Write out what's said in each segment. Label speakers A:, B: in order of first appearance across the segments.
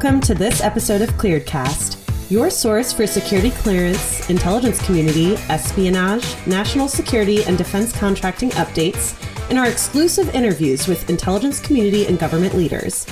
A: Welcome to this episode of Clearedcast, your source for security clearance, intelligence community, espionage, national security, and defense contracting updates, and our exclusive interviews with intelligence community and government leaders.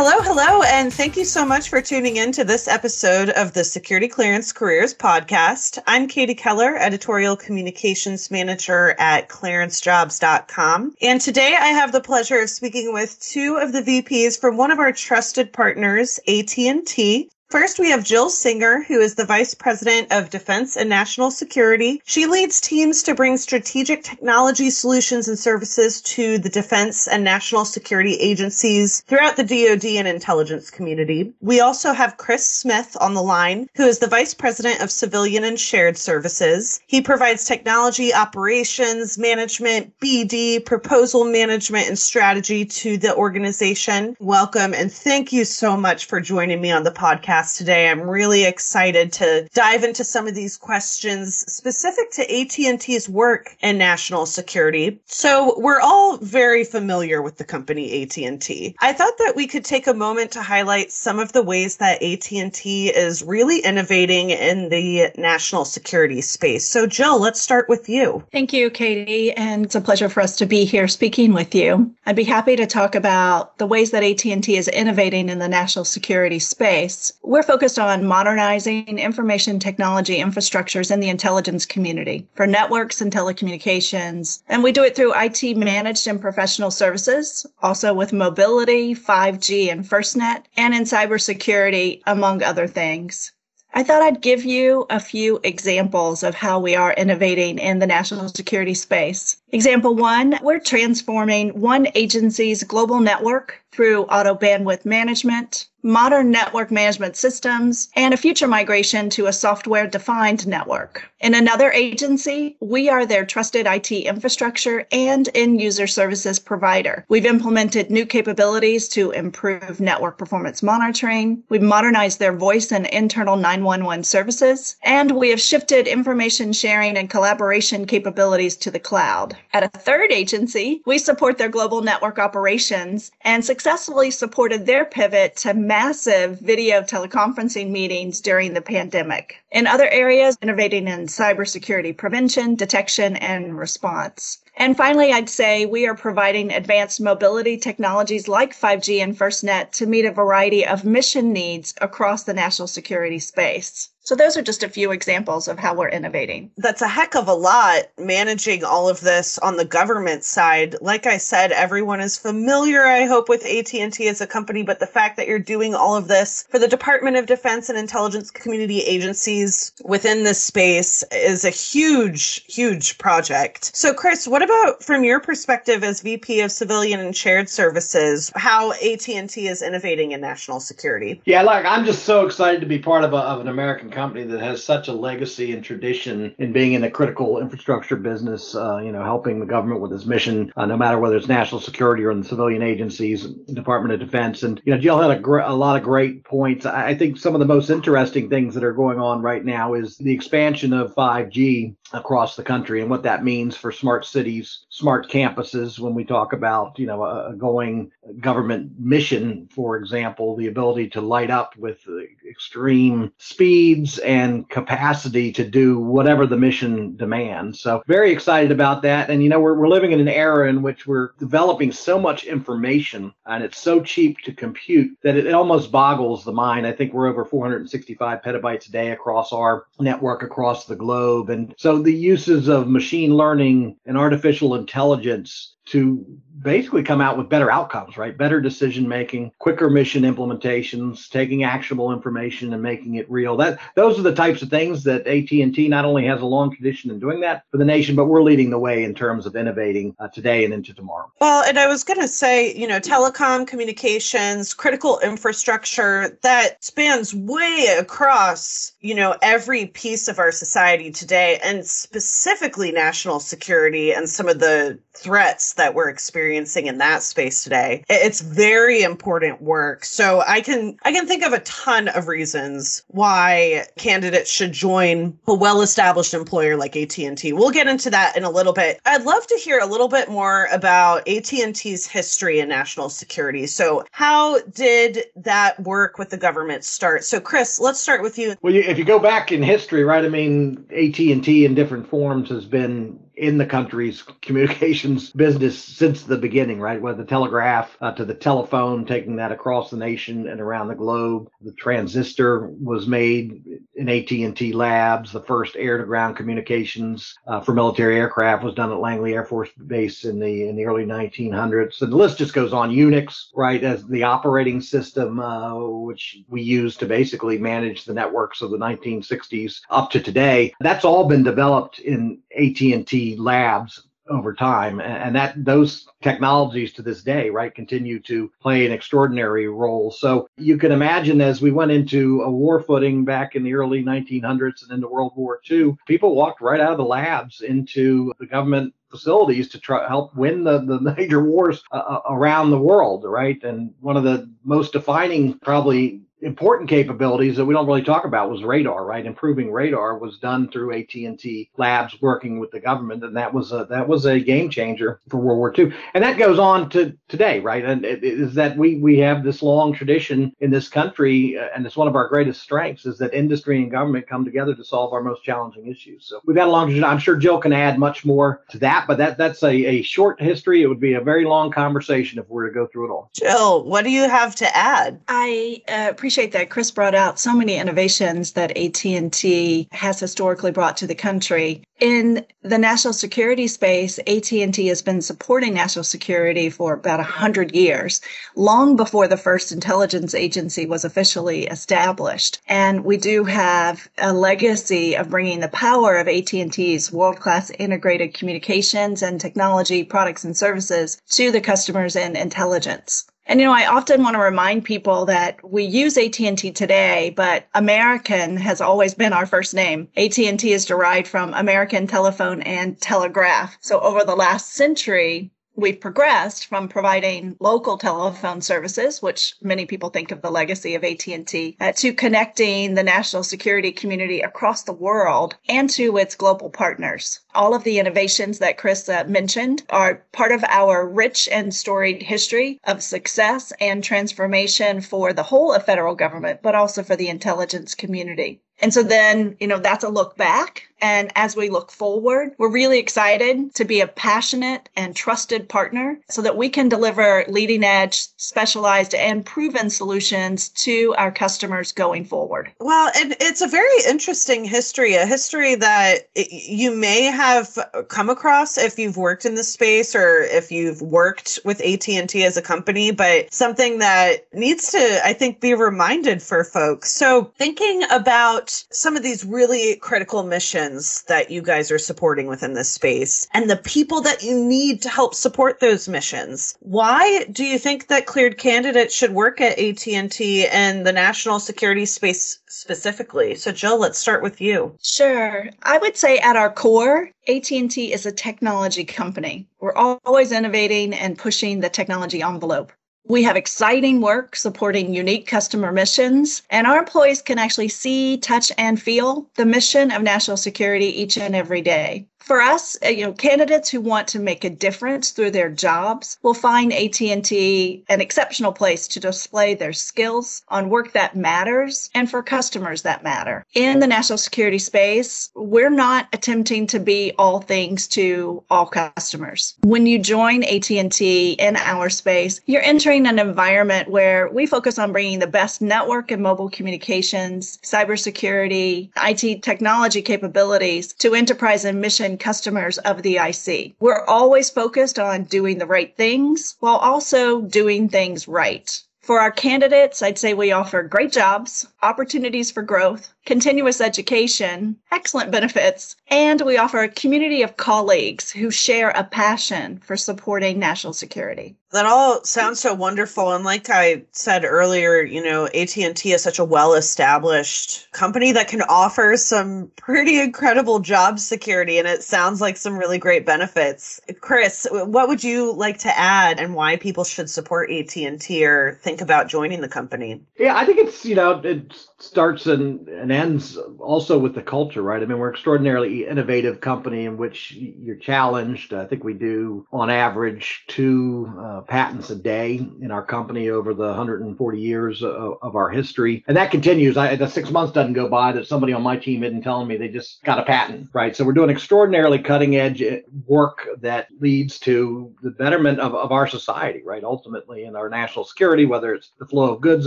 A: Hello, hello, and thank you so much for tuning in to this episode of the Security Clearance Careers Podcast. I'm Katie Keller, Editorial Communications Manager at clearancejobs.com. And today I have the pleasure of speaking with two of the VPs from one of our trusted partners, AT&T. First, we have Jill Singer, who is the Vice President of Defense and National Security. She leads teams to bring strategic technology solutions and services to the defense and national security agencies throughout the DoD and intelligence community. We also have Chris Smith on the line, who is the Vice President of Civilian and Shared Services. He provides technology operations, management, BD, proposal management, and strategy to the organization. Welcome and thank you so much for joining me on the podcast podcast today. I'm really excited to dive into some of these questions specific to AT&T's work in national security. So we're all very familiar with the company AT&T. I thought that we could take a moment to highlight some of the ways that AT&T is really innovating in the national security space. So Jill, let's start with you.
B: Thank you, Katie, and it's a pleasure for us to be here speaking with you. I'd be happy to talk about the ways that AT&T is innovating in the national security space. We're focused on modernizing information technology infrastructures in the intelligence community for networks and telecommunications. And we do it through IT managed and professional services, also with mobility, 5G, and FirstNet, and in cybersecurity, among other things. I thought I'd give you a few examples of how we are innovating in the national security space. Example one, we're transforming one agency's global network through auto bandwidth management, modern network management systems, and a future migration to a software defined network. In another agency, we are their trusted IT infrastructure and end user services provider. We've implemented new capabilities to improve network performance monitoring. We've modernized their voice and internal 911 services, and we have shifted information sharing and collaboration capabilities to the cloud. At a third agency, we support their global network operations and successfully supported their pivot to massive video teleconferencing meetings during the pandemic. In other areas, innovating in cybersecurity prevention, detection, and response. And finally, I'd say we are providing advanced mobility technologies like 5G and FirstNet to meet a variety of mission needs across the national security space. So those are just a few examples of how we're innovating.
A: That's a heck of a lot managing all of this on the government side. Like I said, everyone is familiar, I hope, with AT&T as a company, but the fact that you're doing all of this for the Department of Defense and intelligence community agencies within this space is a huge, huge project. So Chris, what about from your perspective as VP of Civilian and Shared Services, how AT&T is innovating in national security?
C: Yeah, like I'm just so excited to be part of, a, of an American company that has such a legacy and tradition in being in the critical infrastructure business, uh, you know, helping the government with its mission, uh, no matter whether it's national security or in the civilian agencies, Department of Defense. And, you know, Jill had a, gr- a lot of great points. I, I think some of the most interesting things that are going on right now is the expansion of 5G across the country and what that means for smart cities, smart campuses. When we talk about, you know, a, going government mission, for example, the ability to light up with extreme speeds and capacity to do whatever the mission demands. So very excited about that. And, you know, we're, we're living in an era in which we're developing so much information and it's so cheap to compute that it, it almost boggles the mind. I think we're over 465 petabytes a day across our network across the globe. And so the uses of machine learning and artificial intelligence to basically come out with better outcomes, right? Better decision making, quicker mission implementations, taking actionable information and making it real. That those are the types of things that AT&T not only has a long tradition in doing that for the nation, but we're leading the way in terms of innovating uh, today and into tomorrow.
A: Well, and I was going to say, you know, telecom communications, critical infrastructure that spans way across, you know, every piece of our society today and specifically national security and some of the threats that we're experiencing experiencing in that space today. It's very important work. So I can I can think of a ton of reasons why candidates should join a well-established employer like AT&T. We'll get into that in a little bit. I'd love to hear a little bit more about AT&T's history in national security. So how did that work with the government start? So Chris, let's start with you.
C: Well, if you go back in history, right? I mean, AT&T in different forms has been in the country's communications business since the beginning, right? Whether the telegraph uh, to the telephone, taking that across the nation and around the globe. The transistor was made in AT&T labs. The first air-to-ground communications uh, for military aircraft was done at Langley Air Force Base in the in the early 1900s. And the list just goes on. Unix, right, as the operating system, uh, which we use to basically manage the networks of the 1960s up to today. That's all been developed in AT&T labs over time. And that those technologies to this day right continue to play an extraordinary role. So you can imagine as we went into a war footing back in the early 1900s and into world war ii people walked right out of the labs into the government facilities to try help win the, the major wars uh, uh around the world right? And one of the most defining probably important capabilities that we don't really talk about was radar right? Improving radar was done through AT&T labs working with the government and that was a that was a game changer for World War II and that goes on to today right? And it is that we we have this long tradition in this country uh, and it's one of our greatest strengths is that industry and government come together to solve our most challenging issues. So we've got a long tradition. I'm sure Jill can add much more to that but that that's a, a short history. It would be a very long conversation if we were to go through it all.
A: Jill what do you have to add?
B: I uh, appreciate that Chris brought out so many innovations that AT&T has historically brought to the country. In the national security space, AT&T has been supporting national security for about 100 years, long before the first intelligence agency was officially established. And we do have a legacy of bringing the power of AT&T's world-class integrated communications and technology products and services to the customers in intelligence. And you know, I often want to remind people that we use AT&T today, but American has always been our first name. AT&T is derived from American Telephone and Telegraph. So over the last century, we've progressed from providing local telephone services which many people think of the legacy of AT&T uh, to connecting the national security community across the world and to its global partners all of the innovations that Chris uh, mentioned are part of our rich and storied history of success and transformation for the whole of federal government, but also for the intelligence community. And so then, you know, that's a look back. And as we look forward, we're really excited to be a passionate and trusted partner so that we can deliver leading edge, specialized, and proven solutions to our customers going forward.
A: Well, and it's a very interesting history, a history that you may have come across if you've worked in the space or if you've worked with AT&T as a company, but something that needs to, I think, be reminded for folks. So thinking about some of these really critical missions that you guys are supporting within this space and the people that you need to help support those missions. Why do you think that cleared candidates should work at AT&T and the national security space specifically? So Jill, let's start with you.
B: Sure. I would say at our core, AT&T is a technology company. We're always innovating and pushing the technology envelope. We have exciting work supporting unique customer missions, and our employees can actually see, touch, and feel the mission of national security each and every day for us, uh, you know, candidates who want to make a difference through their jobs will find AT&T an exceptional place to display their skills on work that matters and for customers that matter. In the national security space, we're not attempting to be all things to all customers. When you join AT&T in our space, you're entering an environment where we focus on bringing the best network and mobile communications, cybersecurity, IT technology capabilities to enterprise and mission customers of the IC. We're always focused on doing the right things while also doing things right. For our candidates, I'd say we offer great jobs, opportunities for growth, continuous education, excellent benefits, and we offer a community of colleagues who share a passion for supporting national security.
A: That all sounds so wonderful and like I said earlier, you know, AT&T is such a well-established company that can offer some pretty incredible job security and it sounds like some really great benefits. Chris, what would you like to add and why people should support AT&T or think about joining the company?
C: Yeah, I think it's, you know, it starts and, and ends also with the culture, right? I mean, we're an extraordinarily innovative company in which you're challenged. I think we do on average two uh, patents a day in our company over the 140 years of, of our history. And that continues. I, the six months doesn't go by that somebody on my team isn't telling me they just got a patent, right? So we're doing extraordinarily cutting edge work that leads to the betterment of, of our society, right? Ultimately in our national security, whether it's the flow of goods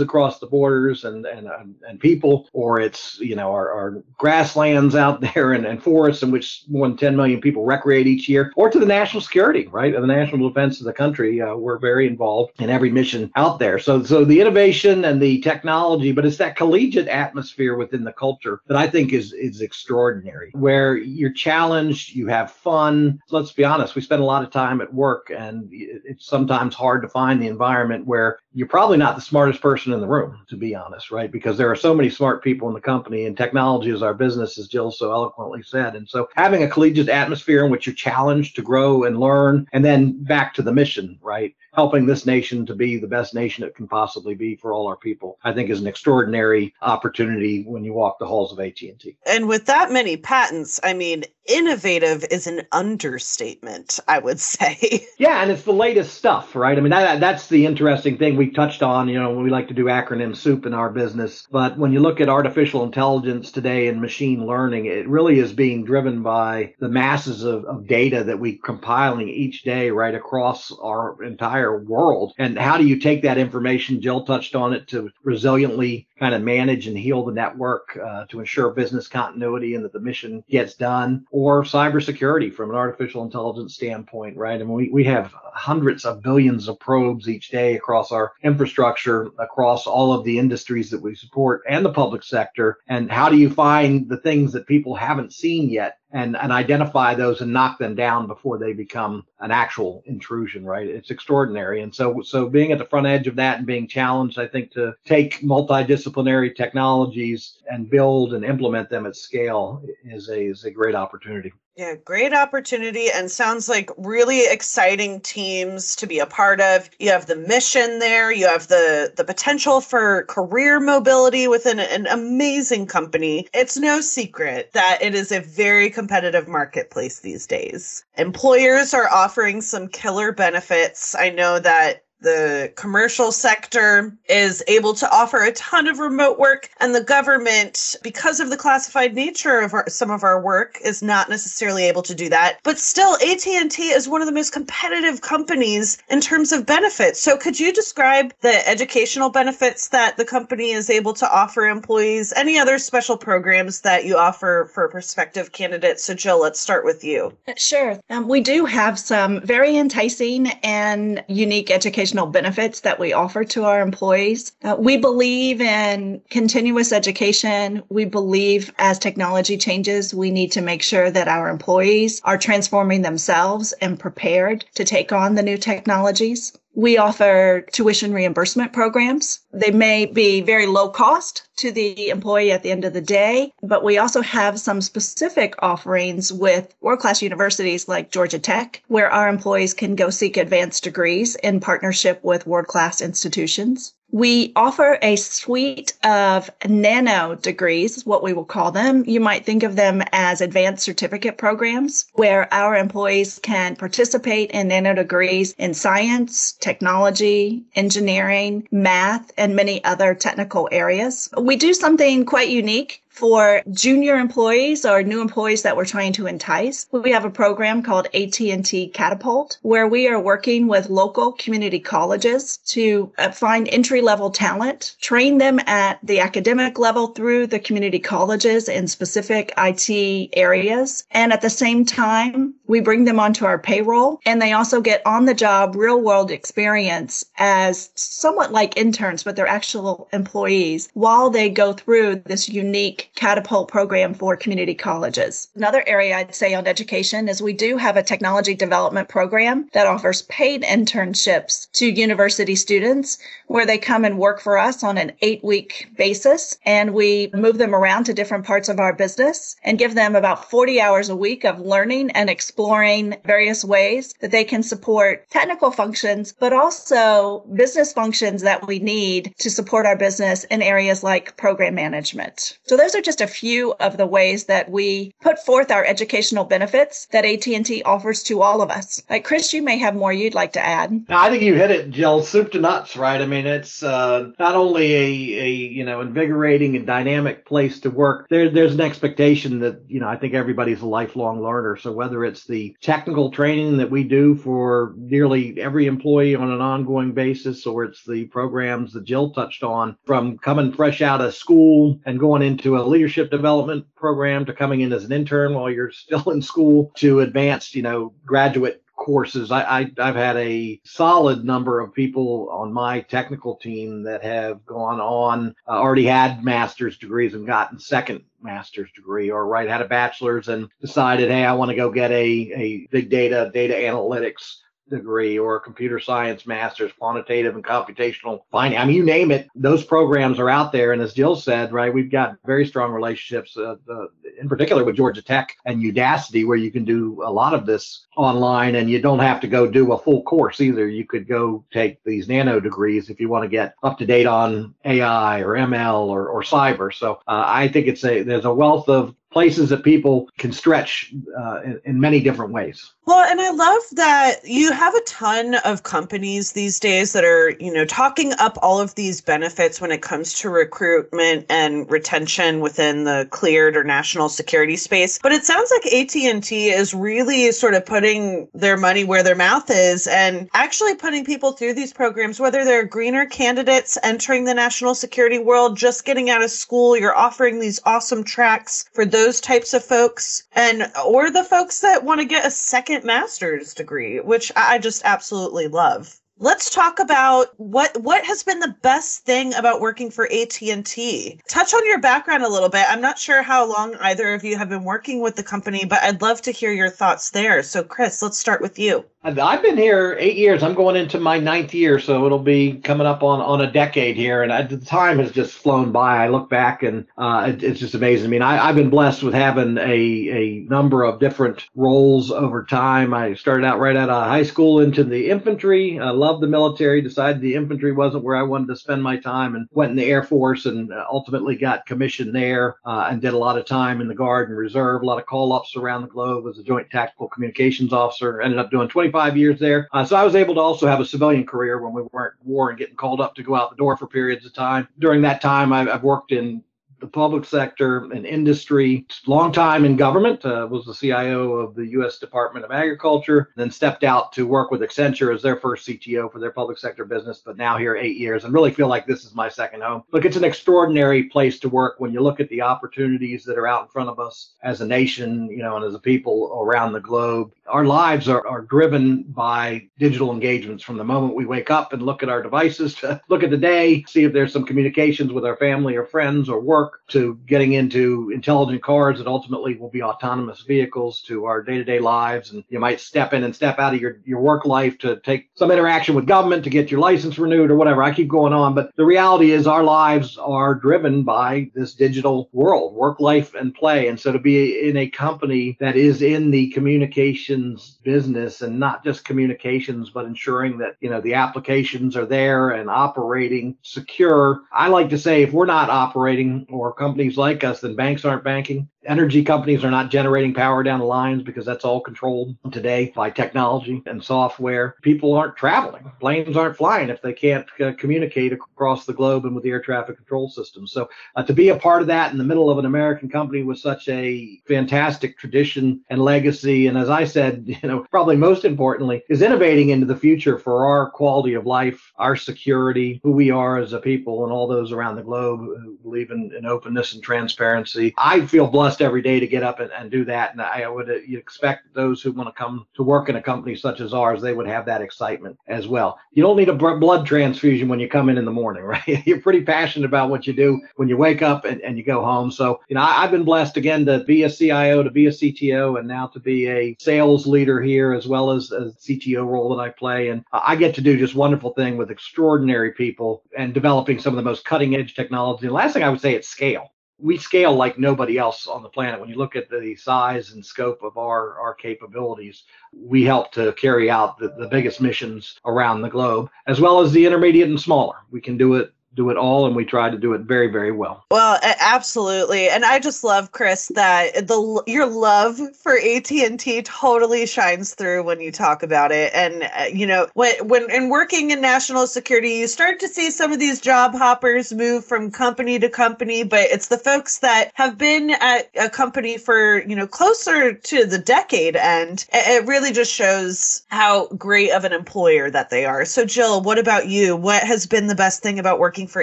C: across the borders and, and, and people, or it's, you know, our, our grasslands out there and, and forests in which more than 10 million people recreate each year, or to the national security, right? And the national defense of the country. Uh, we're very involved in every mission out there. So, so the innovation and the technology, but it's that collegiate atmosphere within the culture that I think is, is extraordinary, where you're challenged, you have fun. Let's be honest, we spend a lot of time at work and it's sometimes hard to find the environment where you're probably not the smartest person in the room, to be honest, right? Because there are so many smart people in the company and technology is our business, as Jill so eloquently said. And so having a collegiate atmosphere in which you're challenged to grow and learn, and then back to the mission, right? helping this nation to be the best nation it can possibly be for all our people i think is an extraordinary opportunity when you walk the halls of at&t
A: and with that many patents i mean innovative is an understatement i would say
C: yeah and it's the latest stuff right i mean that, that's the interesting thing we touched on you know we like to do acronym soup in our business but when you look at artificial intelligence today and machine learning it really is being driven by the masses of, of data that we compiling each day right across our entire world. And how do you take that information? Jill touched on it to resiliently kind of manage and heal the network uh, to ensure business continuity and that the mission gets done, or cybersecurity from an artificial intelligence standpoint, right? I mean, we, we have hundreds of billions of probes each day across our infrastructure, across all of the industries that we support and the public sector. And how do you find the things that people haven't seen yet and, and identify those and knock them down before they become an actual intrusion, right? It's extraordinary. And so, so being at the front edge of that and being challenged, I think to take multidisciplinary technologies and build and implement them at scale is a, is a great opportunity.
A: Yeah, great opportunity and sounds like really exciting teams to be a part of. You have the mission there, you have the the potential for career mobility within an amazing company. It's no secret that it is a very competitive marketplace these days. Employers are offering some killer benefits. I know that the commercial sector is able to offer a ton of remote work and the government because of the classified nature of our, some of our work is not necessarily able to do that. But still AT&T is one of the most competitive companies in terms of benefits. So could you describe the educational benefits that the company is able to offer employees? Any other special programs that you offer for prospective candidates? So Jill let's start with you.
B: Sure. Um, we do have some very enticing and unique education benefits that we offer to our employees. Uh, we believe in continuous education. We believe as technology changes, we need to make sure that our employees are transforming themselves and prepared to take on the new technologies. We offer tuition reimbursement programs. They may be very low cost to the employee at the end of the day, but we also have some specific offerings with world class universities like Georgia Tech, where our employees can go seek advanced degrees in partnership with world class institutions. We offer a suite of nano degrees, what we will call them. You might think of them as advanced certificate programs where our employees can participate in nano degrees in science, technology, engineering, math, and many other technical areas. We do something quite unique for junior employees or new employees that we're trying to entice. We have a program called at&t catapult where we are working with local community colleges to uh, find entry level talent train them at the academic level through the community colleges in specific it areas. And at the same time We bring them onto our payroll and they also get on the job real world experience as somewhat like interns, but they're actual employees while they go through this unique catapult program for community colleges. Another area I'd say on education is we do have a technology development program that offers paid internships to university students where they come and work for us on an eight week basis and we move them around to different parts of our business and give them about 40 hours a week of learning and exploring various ways that they can support technical functions, but also business functions that we need to support our business in areas like program management. So those are just a few of the ways that we put forth our educational benefits that AT&T offers to all of us. Like Chris, you may have more you'd like to add.
C: I think you hit it, Jill, soup to nuts, right? I mean, it's uh, not only a, a you know invigorating and dynamic place to work. There, there's an expectation that you know I think everybody's a lifelong learner. So whether it's the technical training that we do for nearly every employee on an ongoing basis, or it's the programs that Jill touched on from coming fresh out of school and going into a leadership development program to coming in as an intern while you're still in school to advanced, you know, graduate courses. I, I have had a solid number of people on my technical team that have gone on, uh, already had master's degrees and gotten second master's degree, or right had a bachelor's and decided, hey, I want to go get a a big data data analytics degree or a computer science master's, quantitative and computational finance. I mean, you name it, those programs are out there. And as Jill said, right, we've got very strong relationships, uh, uh, in particular with Georgia Tech and Udacity, where you can do a lot of this online and you don't have to go do a full course either. You could go take these nano degrees if you want to get up to date on AI or ML or, or cyber. So uh, I think it's a there's a wealth of places that people can stretch uh, in, in, many different ways.
A: Well, and I love that you have a ton of companies these days that are, you know, talking up all of these benefits when it comes to recruitment and retention within the cleared or national security space. But it sounds like AT&T is really sort of putting their money where their mouth is and actually putting people through these programs whether they're greener candidates entering the national security world, just getting out of school, you're offering these awesome tracks for those types of folks and or the folks that want to get a second master's degree, which I just absolutely love. Let's talk about what what has been the best thing about working for AT&T. Touch on your background a little bit. I'm not sure how long either of you have been working with the company, but I'd love to hear your thoughts there. So Chris, let's start with you.
C: I've been here eight years. I'm going into my ninth year, so it'll be coming up on, on a decade here. And I, the time has just flown by. I look back and uh, it, it's just amazing. I mean, I, have been blessed with having a, a number of different roles over time. I started out right out of high school into the infantry. I loved the military, decided the infantry wasn't where I wanted to spend my time, and went in the Air Force and uh, ultimately got commissioned there uh, and did a lot of time in the Guard and Reserve, a lot of call ups around the globe as a Joint Tactical Communications Officer. Ended up doing 25 years there. Uh, so I was able to also have a civilian career when we weren't war and getting called up to go out the door for periods of time. During that time, I've worked in the public sector and industry. Long time in government, uh, was the CIO of the U.S. Department of Agriculture, then stepped out to work with Accenture as their first CTO for their public sector business, but now here eight years and really feel like this is my second home. Look, it's an extraordinary place to work when you look at the opportunities that are out in front of us as a nation, you know, and as a people around the globe. Our lives are, are driven by digital engagements from the moment we wake up and look at our devices to look at the day, see if there's some communications with our family or friends or work to getting into intelligent cars that ultimately will be autonomous vehicles to our day-to-day lives. And you might step in and step out of your, your work life to take some interaction with government to get your license renewed or whatever. I keep going on but the reality is our lives are driven by this digital world work life and play. And so to be in a company that is in the communications business and not just communications but ensuring that you know the applications are there and operating secure i like to say if we're not operating or companies like us, then banks aren't banking energy companies are not generating power down the lines because that's all controlled today by technology and software. People aren't traveling. Planes aren't flying if they can't uh, communicate across the globe and with the air traffic control system. So uh, to be a part of that in the middle of an American company with such a fantastic tradition and legacy, and as I said, you know, probably most importantly, is innovating into the future for our quality of life, our security, who we are as a people, and all those around the globe who believe in, in openness and transparency. I feel blessed every day to get up and, and do that. And I would uh, expect those who want to come to work in a company such as ours, they would have that excitement as well. You don't need a blood transfusion when you come in in the morning, right? You're pretty passionate about what you do when you wake up and, and you go home. So, you know, I, I've been blessed again to be a CIO, to be a CTO, and now to be a sales leader here as well as a CTO role that I play. And I get to do just wonderful thing with extraordinary people and developing some of the most cutting edge technology. The last thing I would say, it's scale we scale like nobody else on the planet. When you look at the size and scope of our, our capabilities, we help to carry out the, the biggest missions around the globe, as well as the intermediate and smaller. We can do it do it all and we try to do it very very well.
A: Well absolutely. And i just love chris that the your love for at&t totally shines through when you talk about it. And uh, you know when when in working in national security you start to see some of these job hoppers move from company to company but it's the folks that have been at a company for you know closer to the decade end. It really just shows how great of an employer that they are. So jill what about you? What has been the best thing about working working for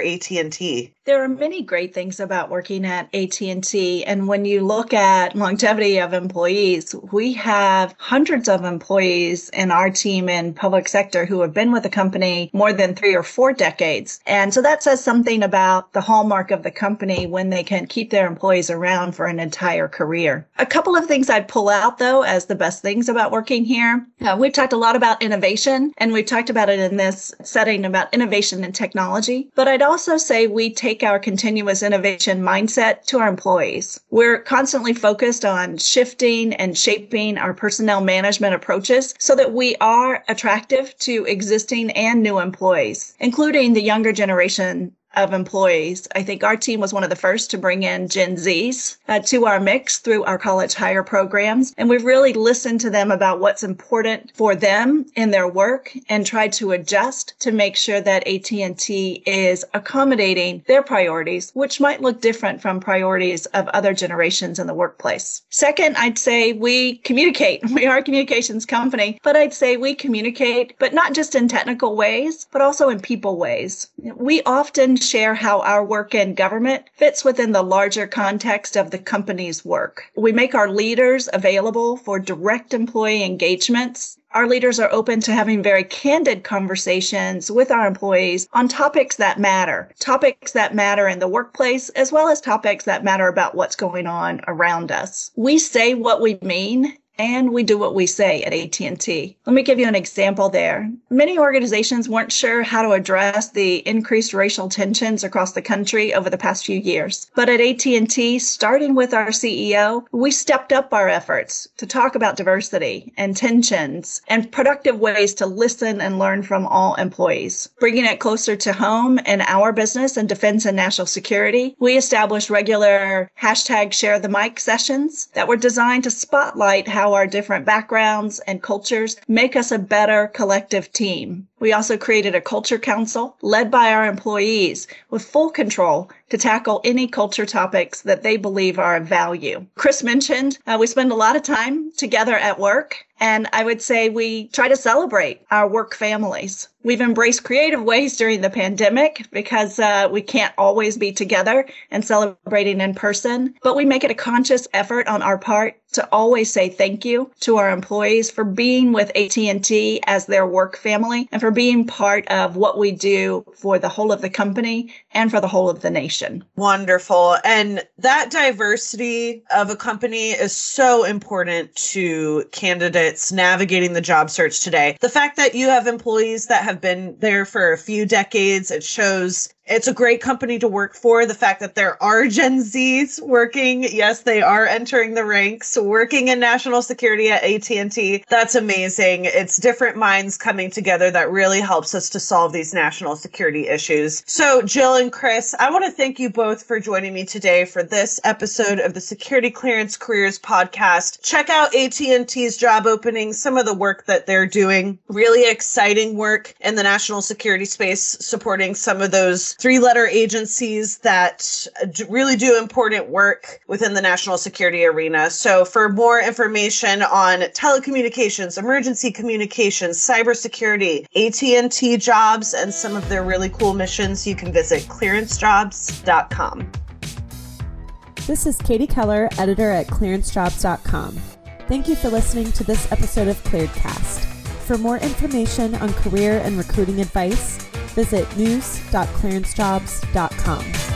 A: AT&T?
B: There are many great things about working at AT&T and when you look at longevity of employees, we have hundreds of employees in our team in public sector who have been with the company more than 3 or 4 decades. And so that says something about the hallmark of the company when they can keep their employees around for an entire career. A couple of things I'd pull out though as the best things about working here. Uh, we've talked a lot about innovation and we've talked about it in this setting about innovation and technology, but I'd also say we take our continuous innovation mindset to our employees. We're constantly focused on shifting and shaping our personnel management approaches so that we are attractive to existing and new employees, including the younger generation of employees. I think our team was one of the first to bring in Gen Zs uh, to our mix through our college hire programs. And we've really listened to them about what's important for them in their work and tried to adjust to make sure that AT&T is accommodating their priorities, which might look different from priorities of other generations in the workplace. Second, I'd say we communicate. We are a communications company, but I'd say we communicate, but not just in technical ways, but also in people ways. We often share how our work in government fits within the larger context of the company's work. We make our leaders available for direct employee engagements our leaders are open to having very candid conversations with our employees on topics that matter, topics that matter in the workplace, as well as topics that matter about what's going on around us. We say what we mean and we do what we say at AT&T. Let me give you an example there. Many organizations weren't sure how to address the increased racial tensions across the country over the past few years. But at AT&T, starting with our CEO, we stepped up our efforts to talk about diversity and tensions and productive ways to listen and learn from all employees. Bringing it closer to home in our business and defense and national security, we established regular hashtag share the mic sessions that were designed to spotlight how how our different backgrounds and cultures make us a better collective team. We also created a culture council led by our employees with full control to tackle any culture topics that they believe are of value. Chris mentioned uh, we spend a lot of time together at work, and I would say we try to celebrate our work families. We've embraced creative ways during the pandemic because uh, we can't always be together and celebrating in person, but we make it a conscious effort on our part to always say thank you to our employees for being with AT&T as their work family and for being part of what we do for the whole of the company and for the whole of the nation.
A: Wonderful. And that diversity of a company is so important to candidates navigating the job search today. The fact that you have employees that have been there for a few decades, it shows it's a great company to work for. The fact that there are Gen Zs working, yes, they are entering the ranks, working in national security at AT&T. That's amazing. It's different minds coming together that really helps us to solve these national security issues. So, Jill and Chris, I want to thank you both for joining me today for this episode of the Security Clearance Careers podcast. Check out AT&T's job openings, some of the work that they're doing. Really exciting work in the national security space supporting some of those three letter agencies that really do important work within the national security arena. So for more information on telecommunications, emergency communications, cybersecurity, AT&T jobs, and some of their really cool missions, you can visit clearancejobs.com.
D: This is Katie Keller, editor at clearancejobs.com. Thank you for listening to this episode of ClearedCast. For more information on career and recruiting advice, visit news.clearancejobs.com.